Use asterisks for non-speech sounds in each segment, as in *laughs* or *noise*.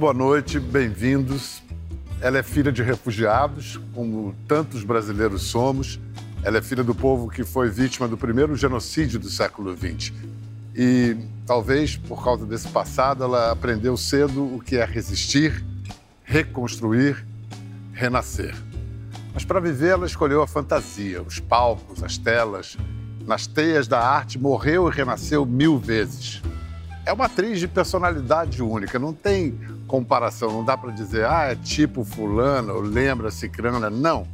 boa noite, bem-vindos. Ela é filha de refugiados, como tantos brasileiros somos. Ela é filha do povo que foi vítima do primeiro genocídio do século XX. E talvez por causa desse passado, ela aprendeu cedo o que é resistir, reconstruir, renascer. Mas para viver, ela escolheu a fantasia, os palcos, as telas. Nas teias da arte, morreu e renasceu mil vezes. É uma atriz de personalidade única, não tem comparação, não dá para dizer, ah, é tipo fulana, ou lembra cicrana. Não,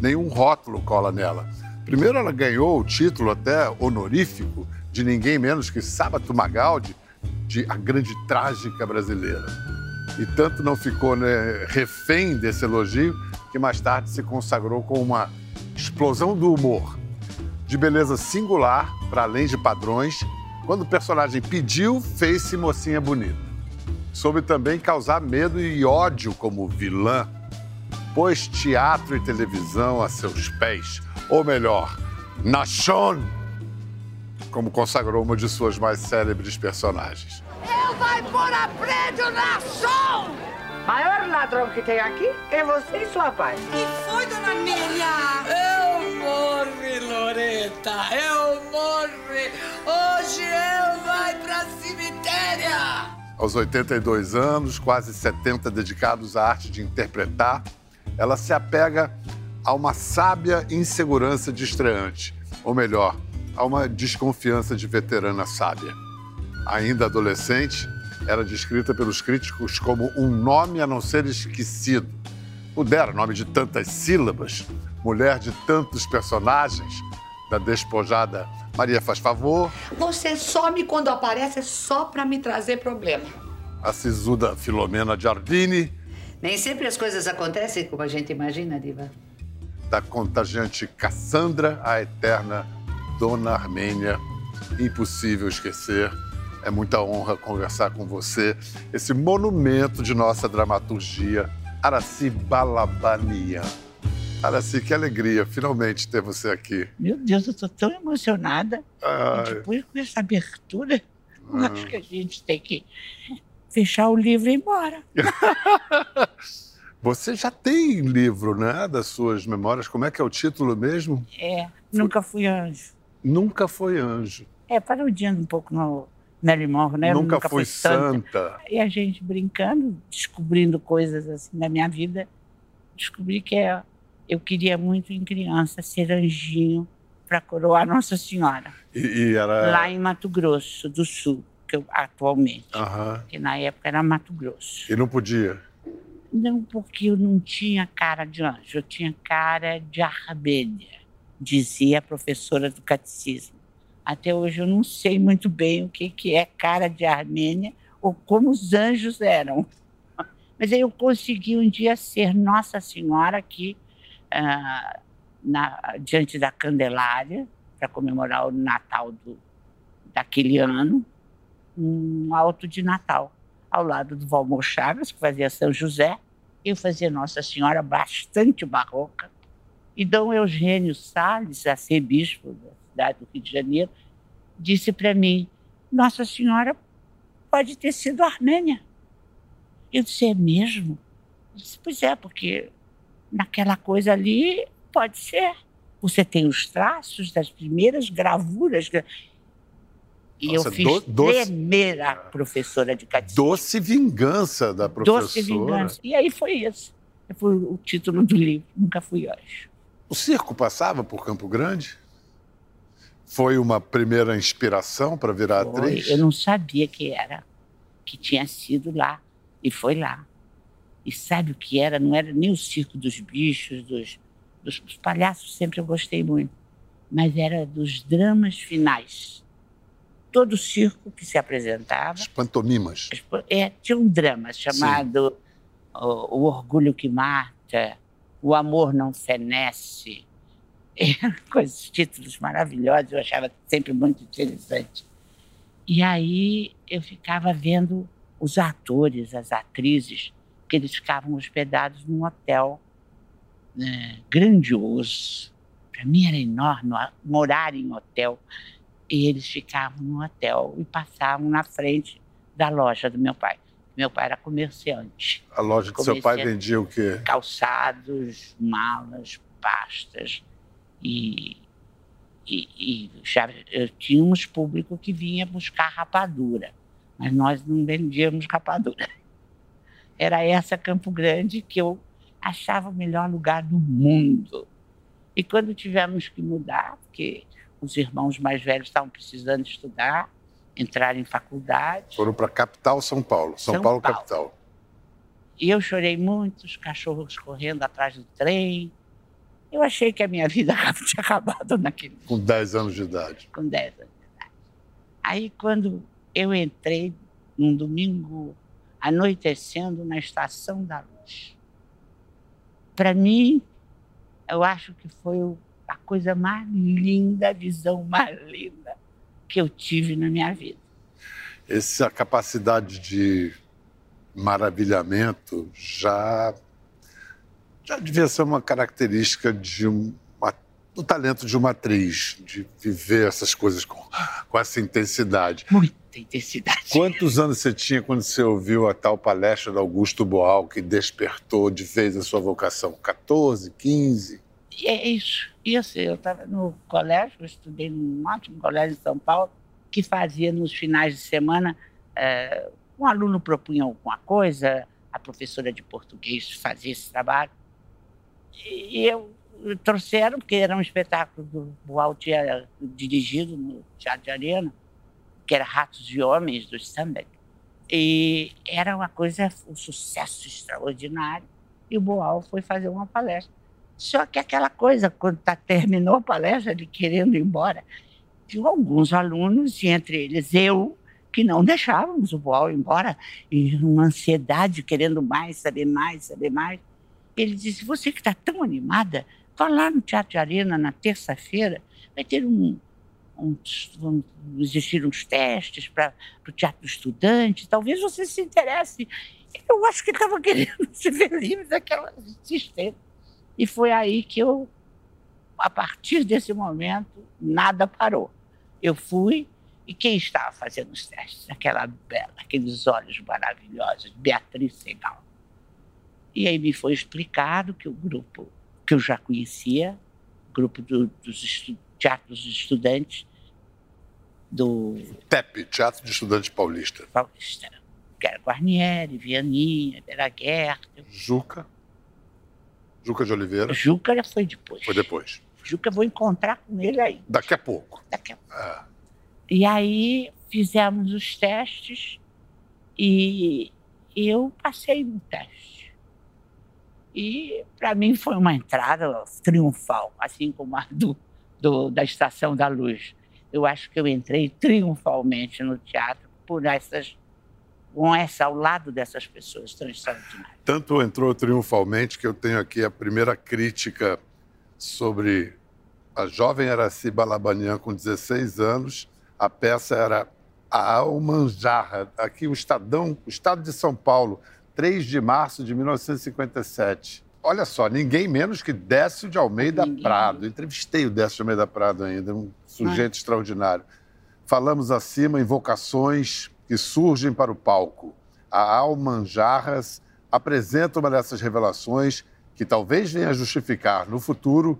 nenhum rótulo cola nela. Primeiro, ela ganhou o título até honorífico de ninguém menos que Sábato Magaldi, de A Grande Trágica Brasileira. E tanto não ficou né, refém desse elogio que mais tarde se consagrou com uma explosão do humor, de beleza singular, para além de padrões. Quando o personagem pediu, fez-se mocinha bonita. Soube também causar medo e ódio como vilã. Pôs teatro e televisão a seus pés, ou melhor, na como consagrou uma de suas mais célebres personagens. Eu vai pôr a prédio na! Maior ladrão que tem aqui é você e sua pai. E foi, dona Amélia? Eu morri, Loreta, eu Aos 82 anos, quase 70 dedicados à arte de interpretar, ela se apega a uma sábia insegurança de estreante, ou melhor, a uma desconfiança de veterana sábia. Ainda adolescente, era descrita pelos críticos como um nome a não ser esquecido. Pudera, nome de tantas sílabas, mulher de tantos personagens, da despojada Maria faz favor. Você some quando aparece só para me trazer problema. A sisuda Filomena Giardini. Nem sempre as coisas acontecem como a gente imagina, Diva. Da contagiante Cassandra, a eterna Dona Armênia. Impossível esquecer. É muita honra conversar com você. Esse monumento de nossa dramaturgia, Araci Balabanian. Araci, que alegria finalmente ter você aqui. Meu Deus, eu estou tão emocionada. E depois com essa abertura, ah. acho que a gente tem que fechar o livro e ir embora. *laughs* Você já tem livro, né, das suas memórias? Como é que é o título mesmo? É, Nunca Fui Anjo. Nunca foi anjo. É, parodiando um pouco no Nelly Monroe, né? Nunca, Nunca fui santa. santa. E a gente brincando, descobrindo coisas assim na minha vida, descobri que é, eu queria muito em criança ser anjinho para coroar Nossa Senhora. E, e, era... Lá em Mato Grosso do Sul, que eu, atualmente. Uhum. Que na época era Mato Grosso. E não podia? Não, porque eu não tinha cara de anjo, eu tinha cara de abelha dizia a professora do catecismo. Até hoje eu não sei muito bem o que, que é cara de Armênia ou como os anjos eram. *laughs* Mas aí eu consegui um dia ser Nossa Senhora aqui ah, na, diante da Candelária para comemorar o Natal do, daquele ano, um alto de Natal, ao lado do Valmor Chagas, que fazia São José, eu fazia Nossa Senhora bastante barroca, e Dom Eugênio Salles, arcebispo da cidade do Rio de Janeiro, disse para mim: Nossa Senhora pode ter sido Armênia. Eu disse: É mesmo? Eu disse, pois é, porque naquela coisa ali pode ser. Você tem os traços das primeiras gravuras. E Nossa, eu fiz do, doce, tremer a professora de catecismo. Doce vingança da professora. Doce vingança. E aí foi isso. Foi o título do livro. Nunca fui hoje. O circo passava por Campo Grande? Foi uma primeira inspiração para virar foi. atriz? Eu não sabia que era, que tinha sido lá. E foi lá. E sabe o que era? Não era nem o circo dos bichos, dos, dos, palhaços, sempre eu gostei muito. Mas era dos dramas finais. Todo circo que se apresentava. As pantomimas. É, tinha um drama chamado o, o Orgulho que Mata, o Amor Não Fenece. *laughs* Com esses títulos maravilhosos, eu achava sempre muito interessante. E aí eu ficava vendo os atores, as atrizes, que eles ficavam hospedados num hotel né, grandioso. Para mim era enorme morar em hotel. E eles ficavam no hotel e passavam na frente da loja do meu pai. Meu pai era comerciante. A loja do seu pai vendia o quê? Calçados, malas, pastas e, e, e já tínhamos público que vinha buscar rapadura, mas nós não vendíamos rapadura. Era essa Campo Grande que eu achava o melhor lugar do mundo. E quando tivemos que mudar, porque os irmãos mais velhos estavam precisando estudar, entrar em faculdade. Foram para a capital São Paulo, São, São Paulo, Paulo, capital. E eu chorei muito, os cachorros correndo atrás do trem. Eu achei que a minha vida *laughs* tinha acabado naquele Com 10 anos de idade. Com 10 anos de idade. Aí, quando eu entrei num domingo anoitecendo na Estação da Luz, para mim, eu acho que foi a coisa mais linda, a visão mais linda que eu tive na minha vida. Essa capacidade de maravilhamento já já devia ser uma característica de uma, do talento de uma atriz, de viver essas coisas com, com essa intensidade. Muita intensidade. Quantos anos você tinha quando você ouviu a tal palestra do Augusto Boal que despertou de vez a sua vocação? 14, 15? É isso. Isso. Eu estava no colégio, eu estudei num ótimo colégio em São Paulo, que fazia nos finais de semana. É, um aluno propunha alguma coisa, a professora de português fazia esse trabalho. E eu trouxeram, porque era um espetáculo do Boal tinha dirigido no Teatro de Arena, que era Ratos e Homens, do Sandbeck. E era uma coisa, um sucesso extraordinário. E o Boal foi fazer uma palestra. Só que aquela coisa, quando tá, terminou a palestra, ele querendo ir embora, tinha alguns alunos, e entre eles eu, que não deixávamos o Boal embora, e uma ansiedade, querendo mais, saber mais, saber mais. Ele disse: Você que está tão animada, vá lá no Teatro de Arena na terça-feira, vai ter um, uns, vão existir uns testes para o teatro estudante, talvez você se interesse. Eu acho que estava *laughs* querendo se ver livre daquela existência. E foi aí que eu, a partir desse momento, nada parou. Eu fui, e quem estava fazendo os testes? Aquela bela, aqueles olhos maravilhosos, Beatriz Segal. E aí me foi explicado que o grupo que eu já conhecia, grupo do, dos estu, teatros de estudantes, do. TEP, Teatro de Estudantes Paulista. Paulista. Que era Guarnieri, Vianinha, Beraguer. Juca. Juca de Oliveira. Juca já foi depois. Foi depois. Juca, eu vou encontrar com ele aí. Daqui a pouco. Daqui a pouco. É. E aí fizemos os testes e eu passei no teste. E para mim foi uma entrada triunfal, assim como a do, do, da Estação da Luz eu acho que eu entrei triunfalmente no teatro por essas com essa ao lado dessas pessoas tão extraordinárias. Tanto entrou triunfalmente que eu tenho aqui a primeira crítica sobre a jovem Araci Balabanian com 16 anos. A peça era a Almanjarra, aqui o Estadão, o Estado de São Paulo, 3 de março de 1957. Olha só, ninguém menos que Décio de Almeida ninguém. Prado. entrevistei o Décio de Almeida Prado ainda, um sujeito extraordinário. Falamos acima invocações que surgem para o palco. A Almanjarras apresenta uma dessas revelações que talvez venha a justificar no futuro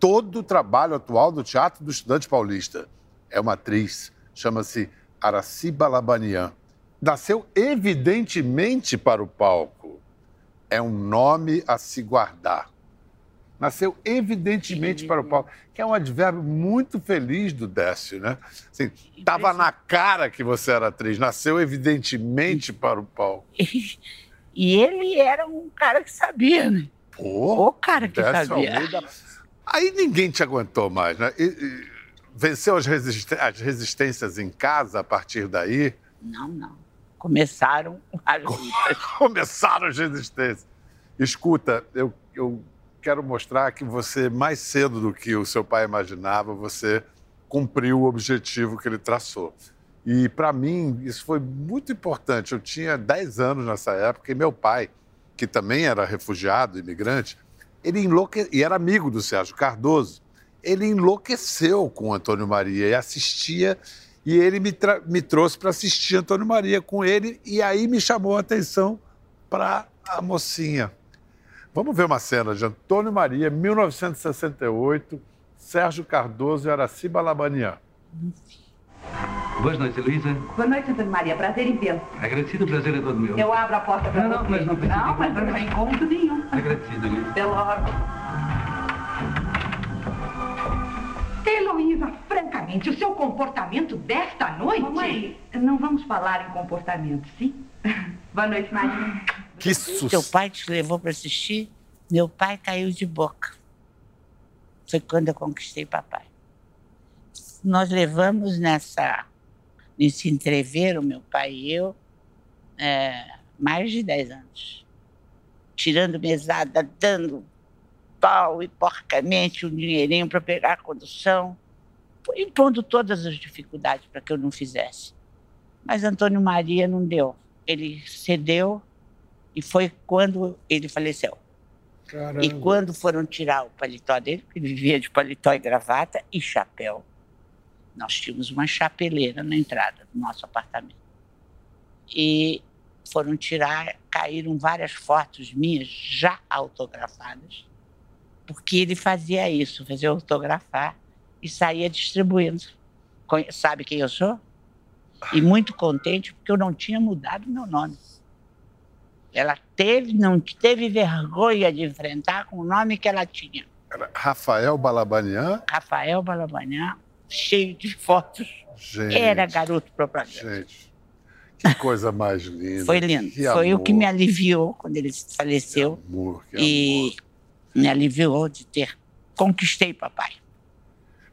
todo o trabalho atual do Teatro do Estudante Paulista. É uma atriz, chama-se Araciba Labanian. Nasceu evidentemente para o palco é um nome a se guardar. Nasceu evidentemente para o palco, que é um advérbio muito feliz do Décio, né? Estava assim, na cara que você era atriz, nasceu evidentemente para o palco. *laughs* E ele era um cara que sabia, né? Pô, o cara que Décio sabia. Almeida. Aí ninguém te aguentou mais, né? E, e, venceu as, as resistências em casa a partir daí? Não, não *laughs* começaram as lutas. começaram as resistências. Escuta, eu, eu quero mostrar que você, mais cedo do que o seu pai imaginava, você cumpriu o objetivo que ele traçou. E, para mim, isso foi muito importante. Eu tinha 10 anos nessa época e meu pai, que também era refugiado, imigrante, ele enlouque... e era amigo do Sérgio Cardoso, ele enlouqueceu com o Antônio Maria e assistia E ele me, me trouxe para assistir Antônio Maria com ele, e aí me chamou a atenção para a mocinha. Vamos ver uma cena de Antônio Maria, 1968, Sérgio Cardoso e Araciba Labanian. Boa noite, Luísa. Boa noite, Antônio Maria. Prazer em vê-lo. Agradecido, o prazer é todo meu. Eu abro a porta para Não, não, você. mas não precisa. Não, mas não tem conto nenhum. Agradecido, Luísa. Até logo. Francamente, o seu comportamento desta noite... Mamãe, não vamos falar em comportamento, sim? *laughs* Boa noite, Maria. Que Seu sucesso! pai te levou para assistir, meu pai caiu de boca. Foi quando eu conquistei papai. Nós levamos nessa, nesse entreveiro, meu pai e eu, é, mais de 10 anos. Tirando mesada, dando pau e porcamente um dinheirinho para pegar a condução, impondo todas as dificuldades para que eu não fizesse. Mas Antônio Maria não deu. Ele cedeu e foi quando ele faleceu. Caramba. E quando foram tirar o paletó dele, porque ele vivia de paletó e gravata e chapéu, nós tínhamos uma chapeleira na entrada do nosso apartamento. E foram tirar, caíram várias fotos minhas já autografadas, porque ele fazia isso, fazia autografar e saía distribuindo. Sabe quem eu sou? E muito contente porque eu não tinha mudado meu nome. Ela teve, não teve vergonha de enfrentar com o nome que ela tinha. Era Rafael Balabanian? Rafael Balabanhã, cheio de fotos. Gente, Era garoto propaganda. gente, que coisa mais linda. Foi lindo. Que Foi o amor, que me aliviou quando ele faleceu. Que amor, que e amor. me aliviou de ter. Conquistei papai.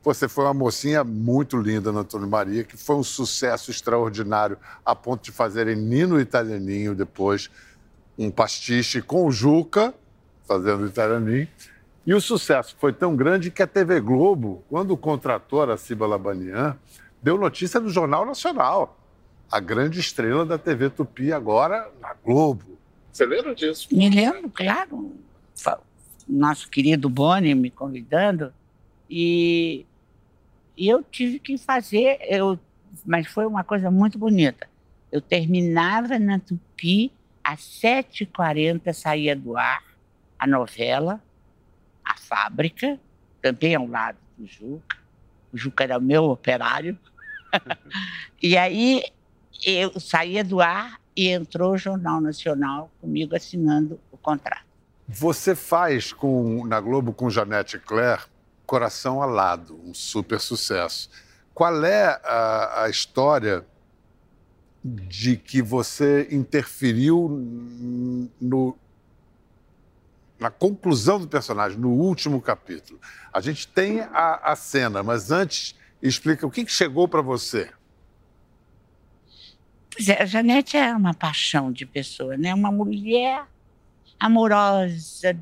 Você foi uma mocinha muito linda no Antônio Maria, que foi um sucesso extraordinário, a ponto de fazerem Nino Italianinho depois, um pastiche com o Juca, fazendo Italianinho. E o sucesso foi tão grande que a TV Globo, quando contratou a Ciba Labanian, deu notícia no Jornal Nacional. A grande estrela da TV Tupi agora na Globo. Você lembra disso? Me lembro, claro. Nosso querido Boni me convidando. E, e eu tive que fazer, eu, mas foi uma coisa muito bonita. Eu terminava na Tupi, às 7h40 saía do ar a novela, a fábrica, também ao lado do Juca. O Juca era meu operário. *laughs* e aí eu saía do ar e entrou o Jornal Nacional comigo assinando o contrato. Você faz com, na Globo com Janete Claire Coração Alado, um super sucesso. Qual é a, a história de que você interferiu no, na conclusão do personagem, no último capítulo? A gente tem a, a cena, mas antes explica o que, que chegou para você. Pois é, a Janete é uma paixão de pessoa, né? Uma mulher amorosa,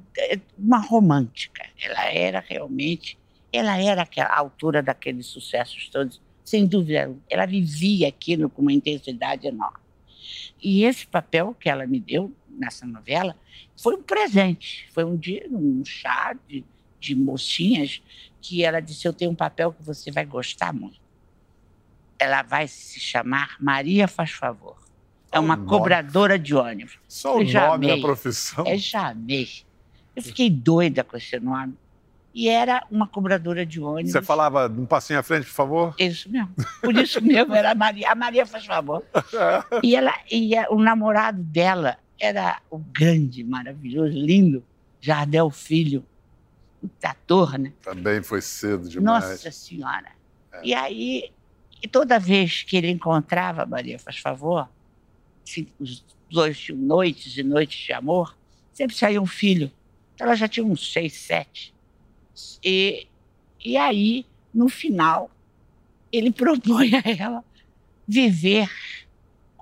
uma romântica. Ela era realmente, ela era aquela altura daqueles sucessos todos, sem dúvida. Ela vivia aquilo com uma intensidade enorme. E esse papel que ela me deu nessa novela foi um presente. Foi um dia, um chá de, de mocinhas, que ela disse: Eu tenho um papel que você vai gostar muito. Ela vai se chamar Maria Faz Favor. É uma nome. cobradora de ônibus. Só o Eu já nome, a amei. profissão. É já amei. Eu fiquei doida com esse nome. E era uma cobradora de ônibus. Você falava um passinho à frente, por favor? Isso mesmo. Por isso mesmo, era a Maria. A Maria faz favor. *laughs* E, ela, e a- o namorado dela era o grande, maravilhoso, lindo Jardel Filho, o ator, né? Também foi cedo demais. Nossa Senhora. E aí, toda vez que ele encontrava a Maria Faz Favor, dois noites e noites de amor, sempre saía um filho. Ela já tinha uns seis, sete. E, e aí, no final, ele *laughs* propõe a ela viver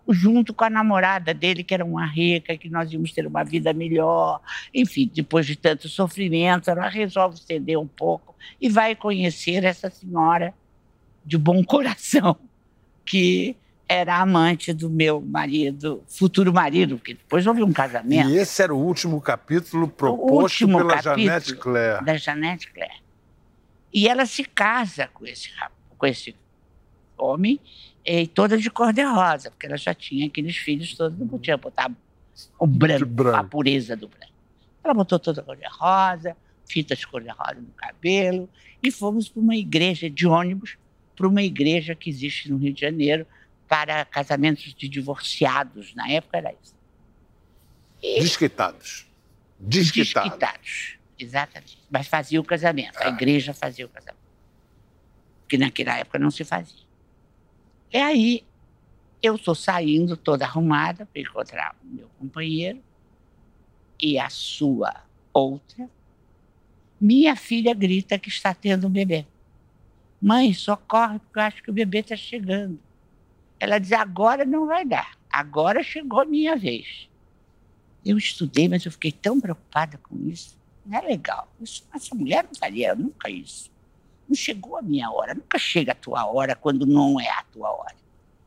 junto com a namorada dele, que era uma rica, que nós íamos ter uma vida melhor. Enfim, depois de tanto sofrimento, ela resolve ceder um pouco e vai conhecer essa senhora de bom coração, que era amante do meu marido, futuro marido, porque depois houve um casamento E esse era o último capítulo proposto último pela capítulo. Janete Claire. da Janete Claire. E ela se casa com esse, com esse homem, e toda de cor-de-rosa, porque ela já tinha aqueles filhos todos, não podia botar o branco, branco. a pureza do branco. Ela botou toda cor-de-rosa, fitas de cor-de-rosa no cabelo, e fomos para uma igreja de ônibus, para uma igreja que existe no Rio de Janeiro para casamentos de divorciados. Na época era isso. Desquitados. Desquitados. Desquitados. Exatamente. Mas fazia o casamento. A igreja fazia o casamento. Que naquela época não se fazia. E aí, eu estou saindo toda arrumada para encontrar o meu companheiro e a sua outra. Minha filha grita que está tendo um bebê. Mãe, socorre, porque eu acho que o bebê está chegando. Ela diz: agora não vai dar. Agora chegou a minha vez. Eu estudei, mas eu fiquei tão preocupada com isso. Não é legal. Isso, essa mulher não faria nunca isso. Não chegou a minha hora. Nunca chega a tua hora quando não é a tua hora.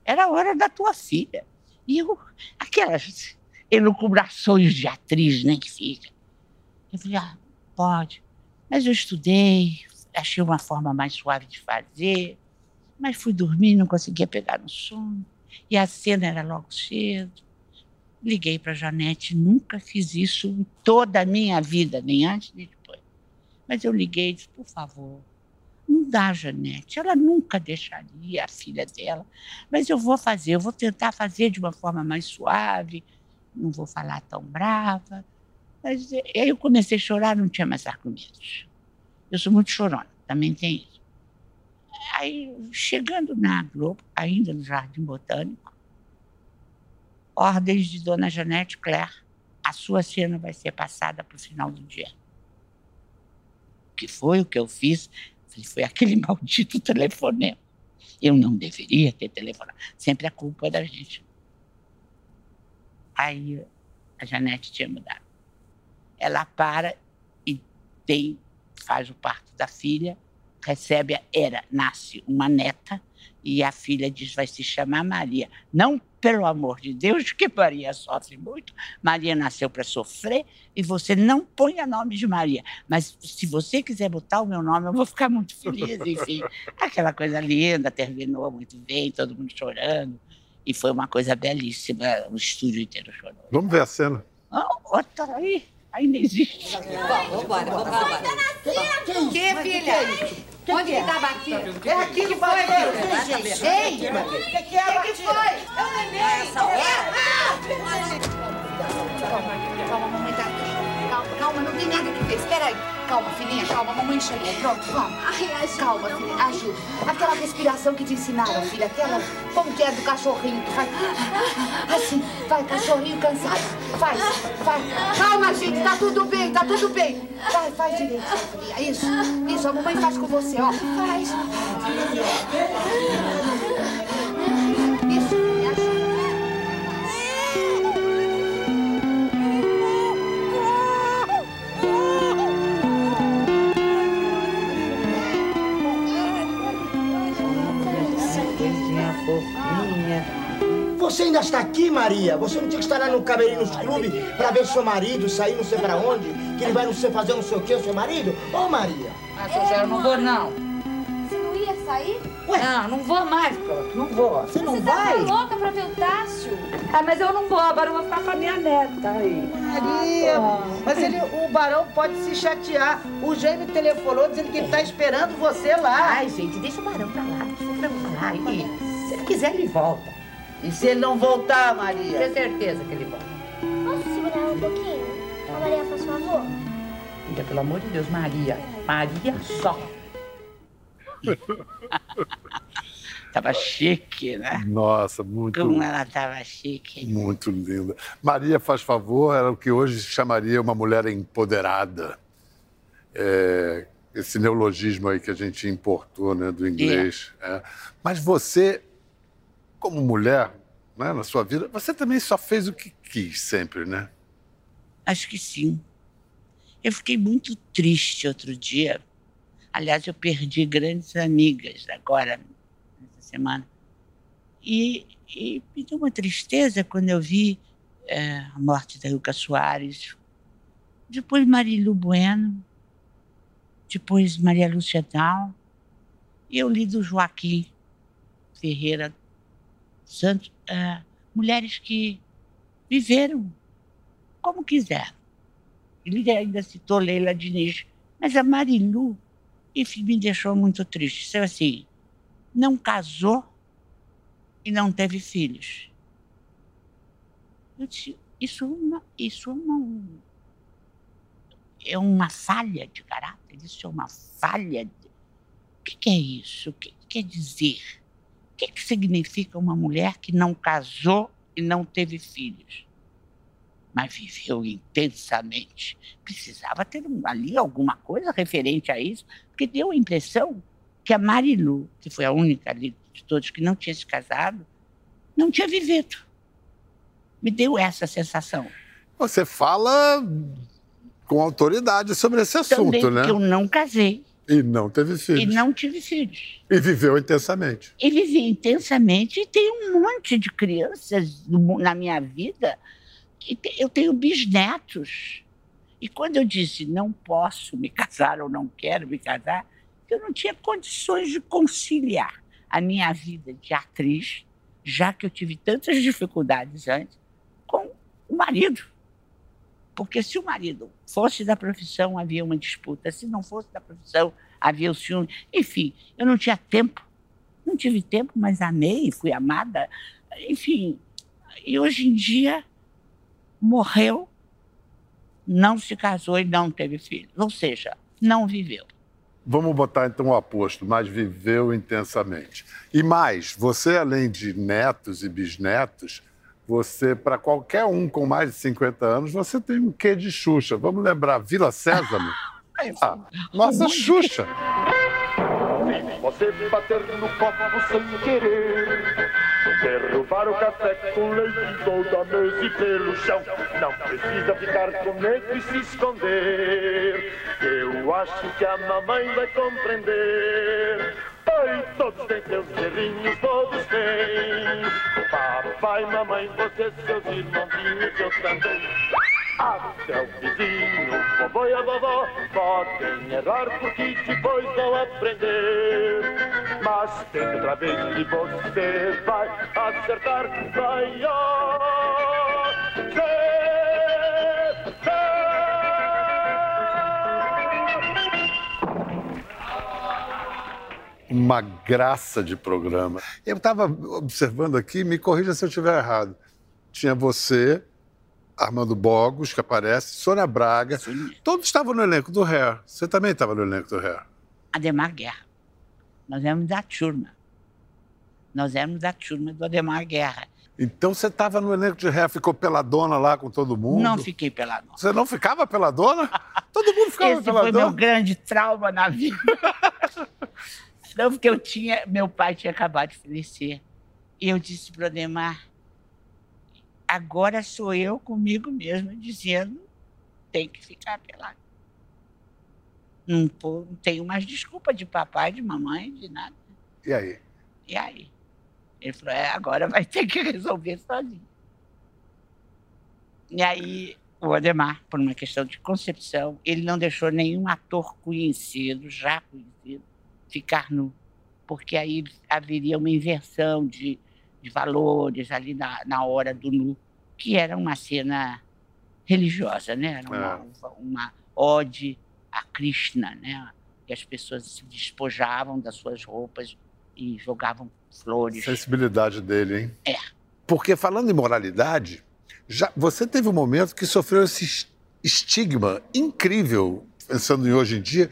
Era a hora da tua filha. E eu, aquelas elucubrações de atriz, né, que fica. Eu falei, ah, pode. Mas eu estudei, achei uma forma mais suave de fazer, mas fui dormir, não conseguia pegar no sono. E a cena era logo cedo. Liguei para a Janete, nunca fiz isso em toda a minha vida, nem antes nem depois. Mas eu liguei e disse, por favor, não dá, Janete. Ela nunca deixaria a filha dela. Mas eu vou fazer, eu vou tentar fazer de uma forma mais suave, não vou falar tão brava. Mas eh, aí eu comecei a chorar, não tinha mais argumentos. Eu sou muito chorona, também tem isso. Aí, chegando na Globo, ainda no Jardim Botânico, ordens de Dona Janete Claire, a sua cena vai ser passada para o final do dia. O que foi o que eu fiz? Foi aquele *laughs* maldito telefonema. Eu não deveria ter telefonado. Sempre a culpa é da gente. Aí a Janete tinha mudado. Ela para e tem, faz o parto da filha, recebe, era, nasce uma neta, e a filha diz, vai se chamar Maria. Não pelo amor de Deus, que Maria sofre muito. Maria nasceu para sofrer e você não ponha nome de Maria. Mas se você quiser botar o meu nome, eu vou ficar muito feliz. Enfim, *laughs* aquela coisa linda, terminou muito bem, todo mundo chorando. E foi uma coisa belíssima, o estúdio inteiro chorou. Vamos ver a cena. Ah, outra aí, ainda existe. Vambora, vambora. Que, filha? Onde que tá batido? É aqui que foi, bateu. filha? Ei! O que, que é O que, que foi? É o neném. Calma, mamãe tá aqui. Calma, não tem nada que ver. Espera aí. Calma, filhinha, calma, mamãe chegou. Pronto, vamos. Calma, filha, ajuda. Aquela respiração que te ensinaram, filha. Aquela, como que é do cachorrinho que faz... Assim, vai, cachorrinho cansado. Faz, faz. Calma, gente, tá tudo bem, tá tudo bem. Vai, faz direito, filha. Isso, isso, a mamãe faz com você, ó. Faz. Ainda está aqui, Maria? Você não tinha que estar lá no cabelinho nos clubes pra ver seu marido sair não sei pra onde? Que ele vai não sei fazer não sei o que, o seu marido? Ô, Maria! Ah, seu Zé, eu não vou, não. Você não ia sair? Não, não vou mais, pronto. Não vou. Você não Você vai? tá louca pra ver o Tássio? Ah, mas eu não vou. Agora eu vou ficar com a minha neta aí. Maria, mas ele, o Barão pode se chatear. O gêmeo telefonou dizendo que ele tá esperando você lá. Ai, gente, deixa o Barão pra lá. Deixa o Barão pra lá. E, se ele quiser, ele volta. E se ele não voltar, Maria? Tenho certeza que ele volta. Posso segurar um pouquinho? A Maria faz favor? Filha, pelo amor de Deus, Maria. Maria só. *laughs* tava chique, né? Nossa, muito, Como ela tava chique. muito linda. Maria faz favor, era o que hoje se chamaria uma mulher empoderada. É, esse neologismo aí que a gente importou né, do inglês. é. Mas você, como mulher, né, na sua vida, você também só fez o que quis sempre, né? Acho que sim. Eu fiquei muito triste outro dia. Aliás, eu perdi grandes amigas agora, nessa semana. E, e me deu uma tristeza quando eu vi eh, a morte da Ilka Soares. Depois Marilu Bueno. Depois Maria Lúcia Dal. E eu li do Joaquim. Ferreira Santos, é, mulheres que viveram como quiseram. Ele ainda citou Leila Diniz, mas a Marilu enfim, me deixou muito triste. Seu assim, não casou e não teve filhos. Eu disse, isso é uma, isso é uma, é uma falha de caráter, isso é uma falha. De... O que, é isso? O que quer dizer? O que, que significa uma mulher que não casou e não teve filhos? Mas viveu intensamente. Precisava ter ali alguma coisa referente a isso, porque deu a impressão que a Marilu, que foi a única ali de todos que não tinha se casado, não tinha vivido. Me deu essa sensação. Você fala com autoridade sobre esse assunto, Também né? porque eu não casei E não teve filhos. e não tive filhos. E viveu intensamente. E vivi intensamente e tenho um monte de crianças na minha vida. Eu tenho bisnetos. E quando eu disse não posso me casar ou não quero me casar, eu não tinha condições de conciliar a minha vida de atriz, já que eu tive tantas dificuldades antes, com o marido. Porque se o marido fosse da profissão, havia uma disputa. Se não fosse da profissão, havia o ciúme. Enfim, eu não tinha tempo. Não tive tempo, mas amei, fui amada. Enfim, e hoje em dia morreu, não se casou e não teve filhos. Ou seja, não viveu. Vamos botar então o oposto, mas viveu intensamente. E mais, você além de netos e bisnetos, você, para qualquer um com mais de 50 anos, você tem um quê de Xuxa. Vamos lembrar, Vila Sésamo? *laughs* Ah, nossa Xuxa! Você bater no copo sem querer Derrubar o café com leite toda a mesa e pelo chão Não precisa ficar com medo e se esconder Eu acho que a mamãe vai compreender Todos têm seus errinhos, todos têm Papai, mamãe, você, seus irmãozinhos, eu também. Até o vizinho, o vovô e a vovó podem errar porque depois vão aprender. Mas tente outra vez e você vai acertar, vai ó, Uma graça de programa. Eu estava observando aqui, me corrija se eu estiver errado. Tinha você, Armando Bogos, que aparece, Sônia Braga. Todos estavam no elenco do Hair. Você também estava no elenco do Hair. Ademar Guerra. Nós éramos da turma. Nós éramos da turma do Ademar Guerra. Então você estava no elenco de Hair, ficou peladona lá com todo mundo? Não fiquei peladona. Você não ficava peladona? Todo mundo ficava Esse peladona? foi meu grande trauma na vida. *laughs* Não, porque eu tinha, meu pai tinha acabado de falecer. E eu disse para o Ademar, agora sou eu comigo mesma dizendo, tem que ficar pelado. Não tenho mais desculpa de papai, de mamãe, de nada. E aí? E aí? Ele falou, é, agora vai ter que resolver sozinho. E aí, o Ademar, por uma questão de concepção, ele não deixou nenhum ator conhecido, já conhecido, ficar nu. Porque aí haveria uma inversão de, de valores ali na, na hora do nu, que era uma cena religiosa, né? Era uma, uma ode a Krishna, né? Que as pessoas se despojavam das suas roupas e jogavam flores. Sensibilidade dele, hein? É. Porque falando em moralidade, já, você teve um momento que sofreu esse es- estigma incrível, pensando em hoje em dia,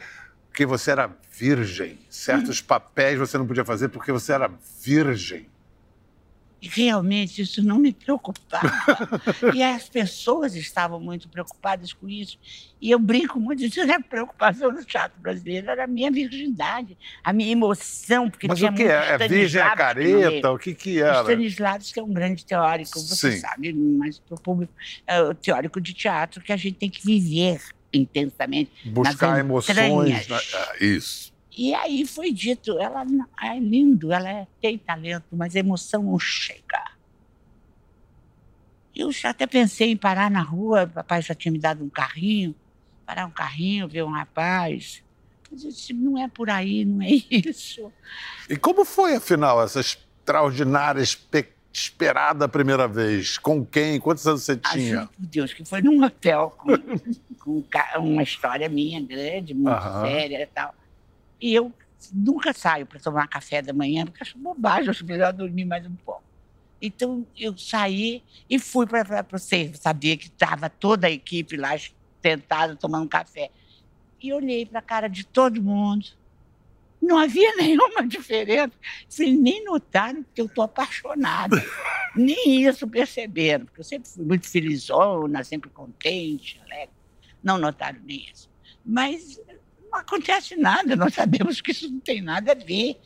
que você era virgem. Certos papéis você não podia fazer porque você era virgem. Realmente isso não me preocupava. *laughs* e as pessoas estavam muito preocupadas com isso. E eu brinco muito, isso era preocupação do teatro brasileiro, era a minha virgindade, a minha emoção, porque Mas tinha o que é? É virgem, é careta? O que que era? Stanislavski é um grande teórico, você Sim. sabe, mas para o público, é o teórico de teatro que a gente tem que viver intensamente. Buscar emoções. na- ah, Isso. E aí foi dito, ela é lindo, ela é- tem talento, mas a emoção não chega. Eu já até pensei em parar na rua, papai já tinha me dado um carrinho, parar um carrinho, ver um rapaz. Mas eu disse, não é por aí, não é *laughs* isso. E como foi, afinal, essa, es- extraordinária, espe- esperada primeira vez? Com quem? Quantos anos você tinha? Juro por Deus, que foi num hotel com, *laughs* com uma história minha grande, muito Aham. séria e tal. E eu nunca saio para tomar café da manhã, porque acho bobagem, acho melhor dormir mais um pouco. Então eu saí e fui para você, sabia que estava toda a equipe lá tentada tomando café. E olhei para a cara de todo mundo. Não havia *laughs* nenhuma diferença. Vocês nem notaram que eu estou apaixonada. nem isso perceberam, porque eu sempre fui muito felizona, sempre contente, alegre. Não notaram nem isso. Mas não acontece nada, nós sabemos que isso não tem nada a ver.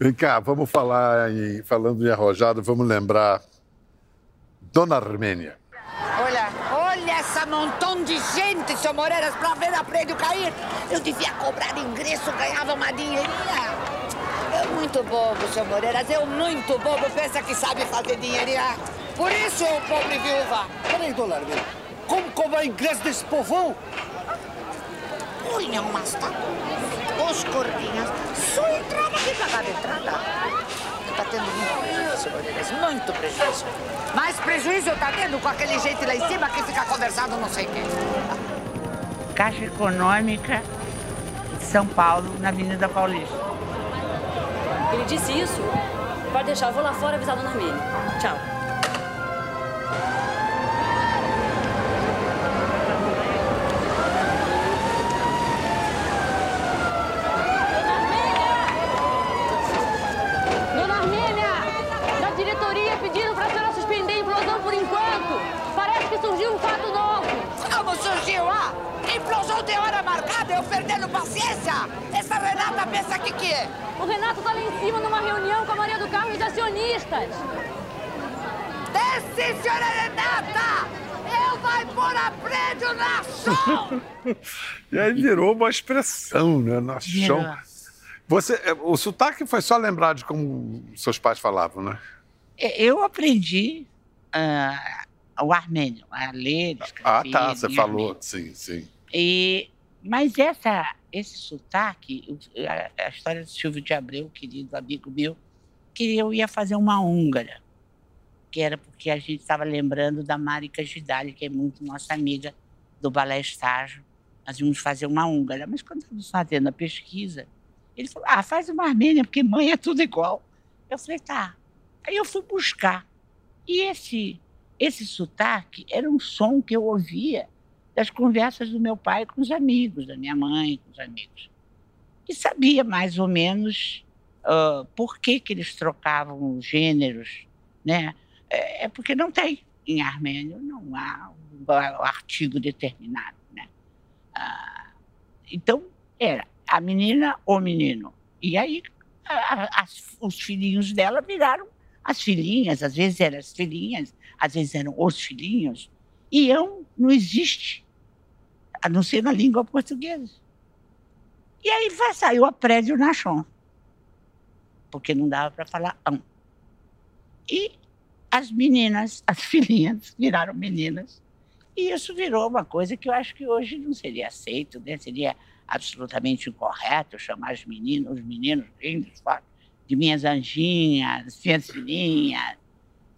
Vem cá, vamos falar em, falando em arrojado, vamos lembrar Dona Armênia. Olha, olha essa montão de gente, seu Moreiras, pra ver a prédio cair. Eu devia cobrar ingresso, ganhava uma dinheirinha. Eu muito bobo, seu Moreiras, eu muito bobo. Pensa que sabe fazer dinheirinha. Por isso eu pobre viúva. Peraí, dona Armênia. Como cobrar ingresso desse povão? Punham umas os gordinhas. Só entrava quem pagava a entrada. Tá tendo muito prejuízo, muito prejuízo. Mais prejuízo tá tendo com aquele gente lá em cima que fica conversando não sei o quê. Caixa Econômica de São Paulo, na Avenida Paulista. Ele disse isso? Pode deixar, eu vou lá fora avisar a dona Armênia. Tchau. Dona Armênia, da diretoria pediram para a senhora suspender a implosão por enquanto. Parece que surgiu um fato novo. Como surgiu, ah? Implosão de hora marcada, eu perdendo Essa Renata pensa que que é? O Renato tá lá em cima numa reunião com a Maria do Carmo e os acionistas. Desce, senhora Renata! Eu vai pôr a prédio na chão! *laughs* E aí virou uma expressão, né? Na chão. Você, é, o sotaque foi só lembrar de como seus pais falavam, né? É, Eu aprendi ah, o armênio, a ler, escrever. Ah, tá, você falou, armênio. sim, sim. E, mas essa, esse sotaque, a, a história do Silvio de Abreu, querido amigo meu, que eu ia fazer uma húngara, que era porque a gente estava lembrando da Marika Gidali, que é muito nossa amiga do Balé Estágio. Nós íamos fazer uma húngara, mas quando estávamos fazendo a pesquisa, ele falou, ah, faz uma armênia, porque mãe é tudo igual. Eu falei, tá. Aí eu fui buscar. E esse, esse sotaque era um som que eu ouvia das conversas do meu pai com os amigos, da minha mãe com os amigos. E sabia mais ou menos ah, por que, que eles trocavam os gêneros, né? É, é porque não tem em armênio, não há um artigo determinado, né? Ah, então, era a menina ou menino. E aí, a- a- os filhinhos dela viraram as filhinhas, às vezes eram as filhinhas, às vezes eram os filhinhos. Eu não existe, a não ser na língua portuguesa. E aí saiu a prédio na chão, porque não dava para falar ão. E as meninas, as *laughs* filhinhas, viraram meninas. E isso virou uma coisa que eu acho que hoje não seria aceito, né? seria absolutamente incorreto chamar os meninos, os meninos lindos, de minhas anjinhas, minhas filhinhas.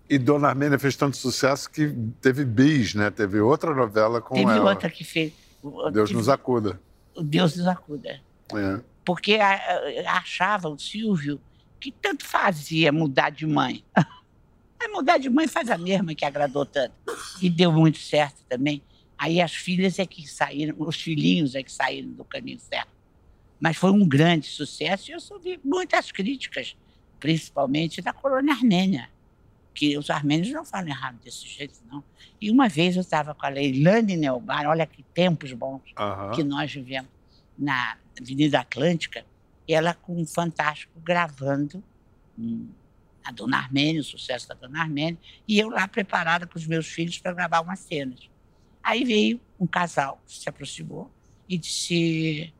E Dona Armênia fez tanto sucesso que teve bis, né? Teve outra novela com Teve ela. outra que fez. Deus que- nos acuda. Deus nos acuda. É. Porque achava o Silvio que tanto fazia mudar de mãe. *laughs* Aí mudar de mãe faz a mesma que agradou tanto. E deu muito certo também. Aí as filhas é que saíram, os filhinhos é que saíram do caminho certo. Mas foi um grande sucesso e eu ouvi muitas críticas, principalmente da colônia armênia, que os armênios não falam errado desse jeito, não. E uma vez eu estava com a Leilane Neubar, olha que tempos bons Aham. que nós vivemos na Avenida Atlântica, e ela com um fantástico gravando hum, a Dona Armênia, o sucesso da Dona Armênia, e eu lá preparada com os meus filhos para gravar umas cenas. Aí veio um casal, se aproximou e disse: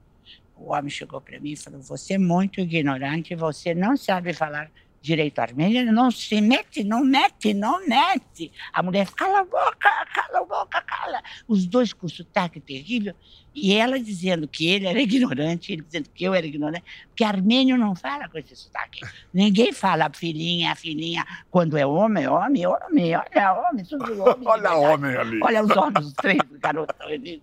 o homem chegou para mim e falou: Você é muito ignorante, você não sabe falar direito armênio, ele não se mete, não mete, não mete. A mulher, cala a boca, cala a boca, cala. Os dois com sotaque terrível. E ela dizendo que ele era *laughs* ignorante, ele dizendo que eu era ignorante, porque armênio não fala com esse sotaque. Ninguém fala filhinha, filhinha. Quando é homem, homem, homem, olha homem, tudo homem. *laughs* Olha homem ali. Olha os homens, os três garotos. *laughs*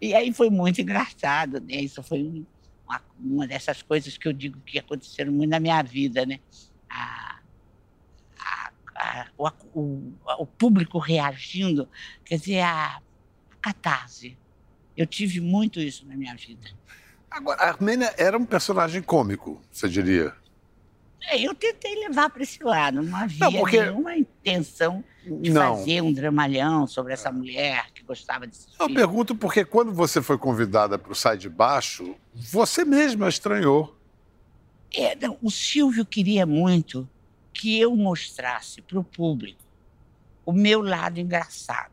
E aí foi muito engraçado, né? Isso foi um, uma, uma dessas coisas que eu digo que aconteceram muito na minha vida, né? A, a, a, o, o, o, público reagindo, quer dizer, a catarse. Eu tive muito isso na minha vida. Agora, a Armênia era um personagem cômico, você diria? É, eu tentei levar para esse lado, não havia Não, porque- nenhuma intenção de Não. fazer um dramalhão sobre essa mulher que gostava de Eu pergunto porque quando você foi convidada para o Sai de Baixo, você mesma estranhou. É, o Silvio queria muito que eu mostrasse para o público o meu lado engraçado.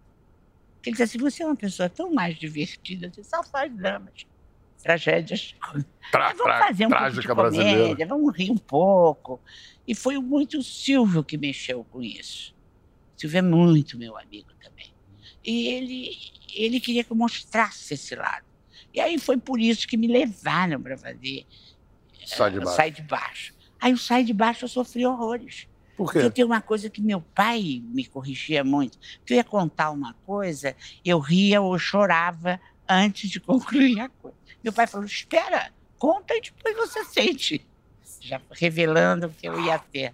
Porque Ele disse assim: você é uma pessoa tão mais divertida, você só faz dramas, tragédias. Tra, vamos fazer um pouco de comédia, brasileira. vamos rir um pouco. E foi muito o Silvio que mexeu com isso. O Silvio é muito meu amigo também. E ele, ele queria que eu mostrasse esse lado. E aí foi por isso que me levaram para fazer Sai de Baixo. Sai de Baixo. Aí o Sai de Baixo eu sofri horrores. Por quê? Porque tem uma coisa que meu pai me corrigia muito. Que eu ia contar uma coisa, eu ria ou chorava antes de *laughs* concluir a coisa. Meu pai falou: espera, conta e depois você sente. Já revelando o que eu ia ter.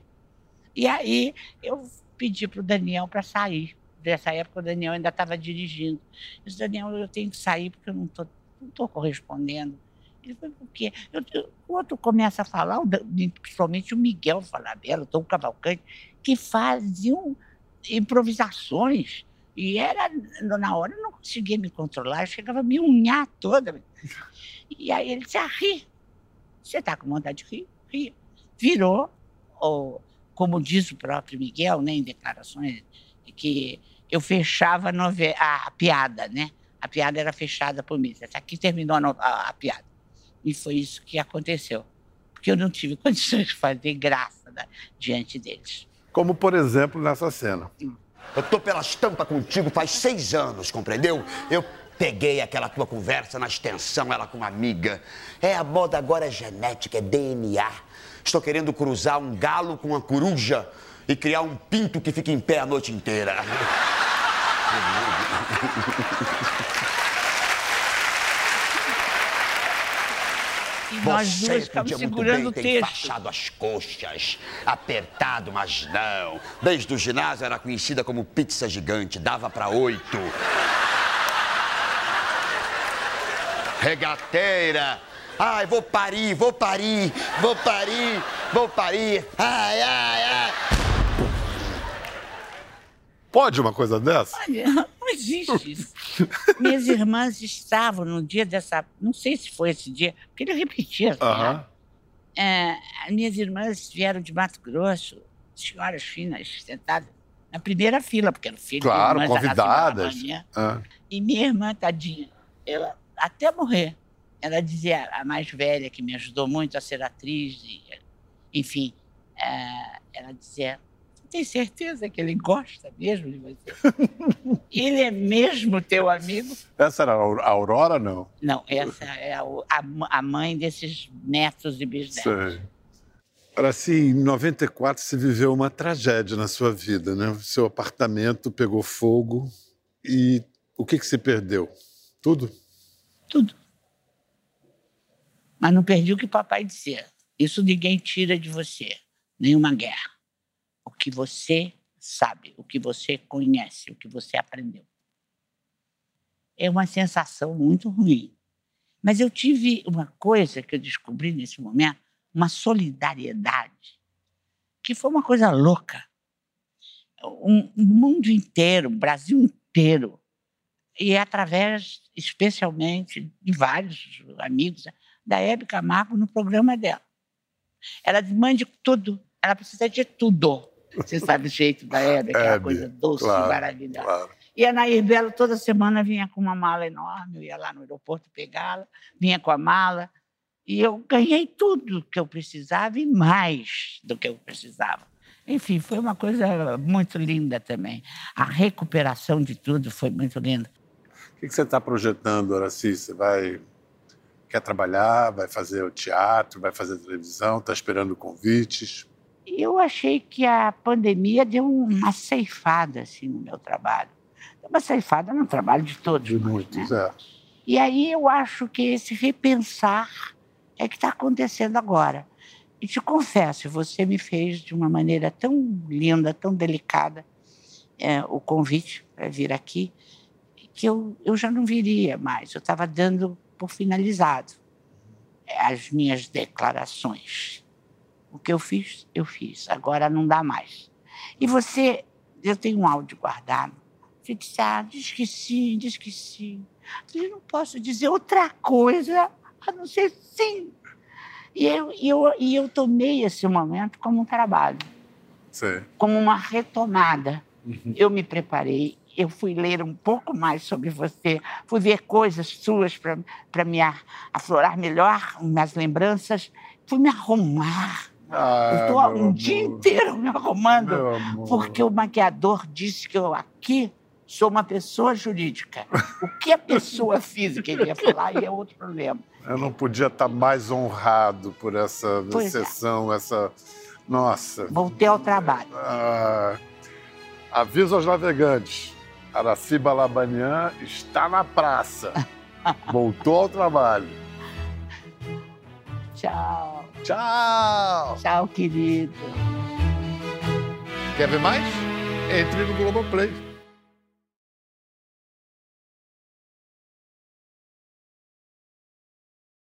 E aí eu pedi para o Daniel para sair. Nessa época o Daniel ainda estava dirigindo. Eu disse, Daniel, eu tenho que sair porque eu não estou não tô correspondendo. Ele falou, por quê? Eu, eu- o outro começa a falar, o principalmente o Miguel Falabella, o Tom Cavalcante, que faziam improvisações. E era, na hora eu não conseguia me controlar, eu chegava a me unhar toda. E aí ele disse, ah, ri. Você está com vontade de rir? Ri. Virou, ou, como diz o próprio Miguel, né, em declarações, que eu fechava a, a piada, né? A piada era fechada por mim. Essa aqui terminou a, a- a piada. E foi isso que aconteceu. Porque eu não tive *laughs* condições de fazer graça né, diante deles. Como, por exemplo, nessa cena. Eu tô pela estampa contigo faz seis anos, compreendeu? Eu peguei aquela tua conversa na extensão, ela com uma amiga. É, a moda agora é genética, é DNA. Estou querendo cruzar um galo com uma coruja e criar um pinto que fique em pé a noite inteira. *laughs* E nós duas ficamos podia muito segurando bem o ter texto. enfaixado as coxas, apertado, mas não. Desde o ginásio era conhecida como pizza gigante, dava pra oito. Regateira. Ai, vou parir, vou parir, vou parir, vou parir. Ai, ai, ai. Pode uma coisa dessa? Olha, não existe isso. Minhas irmãs estavam no dia dessa. Não sei se foi esse dia, porque ele repetia. Aham. né? É, as minhas irmãs vieram de Mato Grosso, senhoras finas, sentadas na primeira fila, porque era filho Claro, convidadas. Ah. E minha irmã, tadinha, ela, até morrer, ela dizia, a mais velha, que me ajudou muito a ser atriz, e, enfim, é, ela dizia, tem certeza que ele gosta mesmo de você? *laughs* ele é mesmo teu amigo? Essa era a Aurora, não? Não, essa é a, a, a mãe desses netos e bisnetos. Sei. Agora, assim, em 94 você viveu uma tragédia na sua vida, né? O seu apartamento pegou fogo e o que, que você perdeu? Tudo? Tudo. Mas não perdi o que papai dizia. Isso ninguém tira de você. Nenhuma guerra. O que você sabe, o que você conhece, o que você aprendeu. É uma sensação muito ruim. Mas eu tive uma coisa que eu descobri nesse momento, uma solidariedade, que foi uma coisa louca. Um, o mundo inteiro, Brasil inteiro, e é através, especialmente, de vários amigos, da Hebe Camargo no programa dela. Ela mande tudo, ela precisa de tudo. Você sabe o jeito da Hebe, aquela Hebe, coisa doce, claro, maravilhosa. claro. E a Nair Belo toda semana vinha com uma mala enorme, eu ia lá no aeroporto pegá-la, vinha com a mala. E eu ganhei tudo que eu precisava e mais do que eu precisava. Enfim, foi uma coisa muito linda também. A recuperação de tudo foi muito linda. O que você está projetando, Horaci? Você vai quer trabalhar, vai fazer o teatro, vai fazer televisão, está esperando convites? Eu achei que a pandemia deu uma ceifada assim no meu trabalho. Deu uma ceifada no trabalho de todos. De muitos, né? é. E aí eu acho que esse repensar é que está acontecendo agora. E te confesso, você me fez de uma maneira tão linda, tão delicada, é, o convite para vir aqui, que eu, eu já não viria mais. Eu estava dando por finalizado é, as minhas declarações. O que eu fiz, eu fiz. Agora não dá mais. E você, eu tenho um áudio guardado. Você disse, ah, diz que sim, diz que sim. Eu não posso dizer outra coisa a não ser sim. E eu, e eu, e eu tomei esse momento como um trabalho, Sim. como uma retomada. Eu me preparei, eu fui ler um pouco mais sobre você, fui ver coisas suas para me aflorar melhor minhas lembranças, fui me arrumar. Ah, eu estou um dia amor. inteiro me arrumando, porque o maquiador disse que eu aqui sou uma pessoa jurídica. O que a pessoa *laughs* física iria falar aí é outro problema. Eu não podia estar mais honrado por essa Pois é. sessão, essa. Nossa. Voltei ao trabalho. Ah, aviso aos navegantes. Araciba Labanian está na praça. *laughs* Voltou ao trabalho. Tchau. Tchau. Tchau, querido. Quer ver mais? Entre no Globoplay.